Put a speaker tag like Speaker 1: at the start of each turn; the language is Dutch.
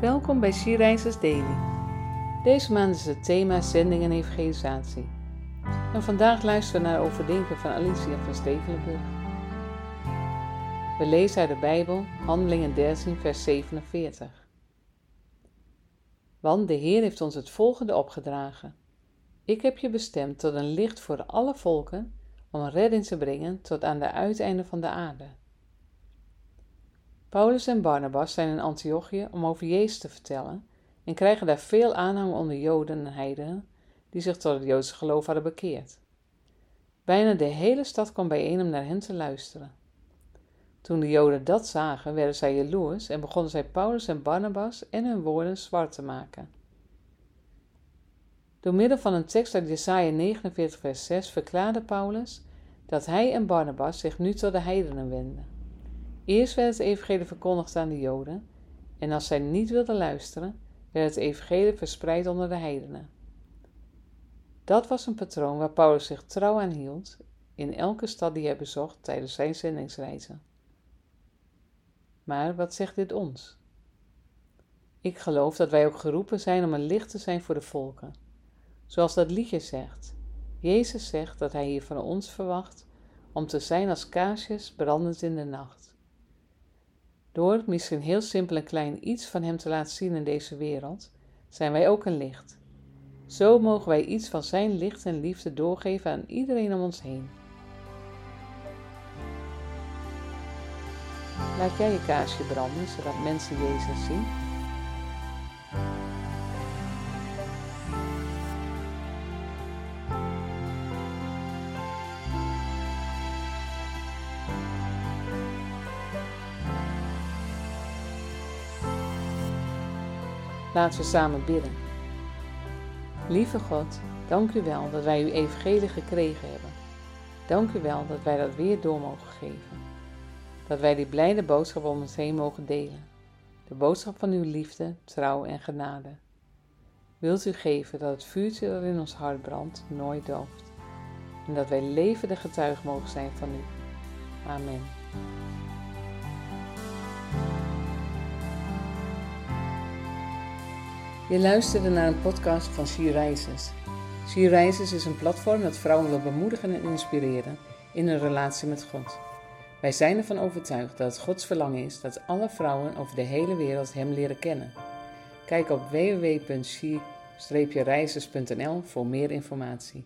Speaker 1: Welkom bij Sierreizers Daily. Deze maand is het thema zending en evangelisatie. En vandaag luisteren we naar de overdenken van Alicia van Stevelenburg. We lezen uit de Bijbel Handelingen 13 vers 47. Want de Heer heeft ons het volgende opgedragen. Ik heb je bestemd tot een licht voor alle volken om redding te brengen tot aan de uiteinden van de aarde. Paulus en Barnabas zijn in Antiochië om over Jezus te vertellen en krijgen daar veel aanhang onder Joden en heidenen die zich tot het Joodse geloof hadden bekeerd. Bijna de hele stad kwam bijeen om naar hen te luisteren. Toen de Joden dat zagen, werden zij jaloers en begonnen zij Paulus en Barnabas en hun woorden zwart te maken. Door middel van een tekst uit Jesaja 49 vers 6 verklaarde Paulus dat hij en Barnabas zich nu tot de heidenen wenden. Eerst werd het evangelie verkondigd aan de Joden, en als zij niet wilden luisteren, werd het evangelie verspreid onder de heidenen. Dat was een patroon waar Paulus zich trouw aan hield in elke stad die hij bezocht tijdens zijn zendingsreizen. Maar wat zegt dit ons? Ik geloof dat wij ook geroepen zijn om een licht te zijn voor de volken. Zoals dat liedje zegt. Jezus zegt dat hij hier van ons verwacht om te zijn als kaarsjes brandend in de nacht. Door misschien heel simpel en klein iets van Hem te laten zien in deze wereld, zijn wij ook een licht. Zo mogen wij iets van Zijn licht en liefde doorgeven aan iedereen om ons heen. Laat jij je kaarsje branden, zodat mensen Jezus zien? Laten we samen bidden. Lieve God, dank u wel dat wij uw evangelie gekregen hebben. Dank u wel dat wij dat weer door mogen geven. Dat wij die blijde boodschap om ons heen mogen delen. De boodschap van uw liefde, trouw en genade. Wilt u geven dat het vuurtje dat in ons hart brandt nooit dooft. En dat wij levende getuigen mogen zijn van u. Amen. Je luisterde naar een podcast van She Rises. She Rises is een platform dat vrouwen wil bemoedigen en inspireren in hun relatie met God. Wij zijn ervan overtuigd dat het Gods verlangen is dat alle vrouwen over de hele wereld Hem leren kennen. Kijk op www.she-rises.nl voor meer informatie.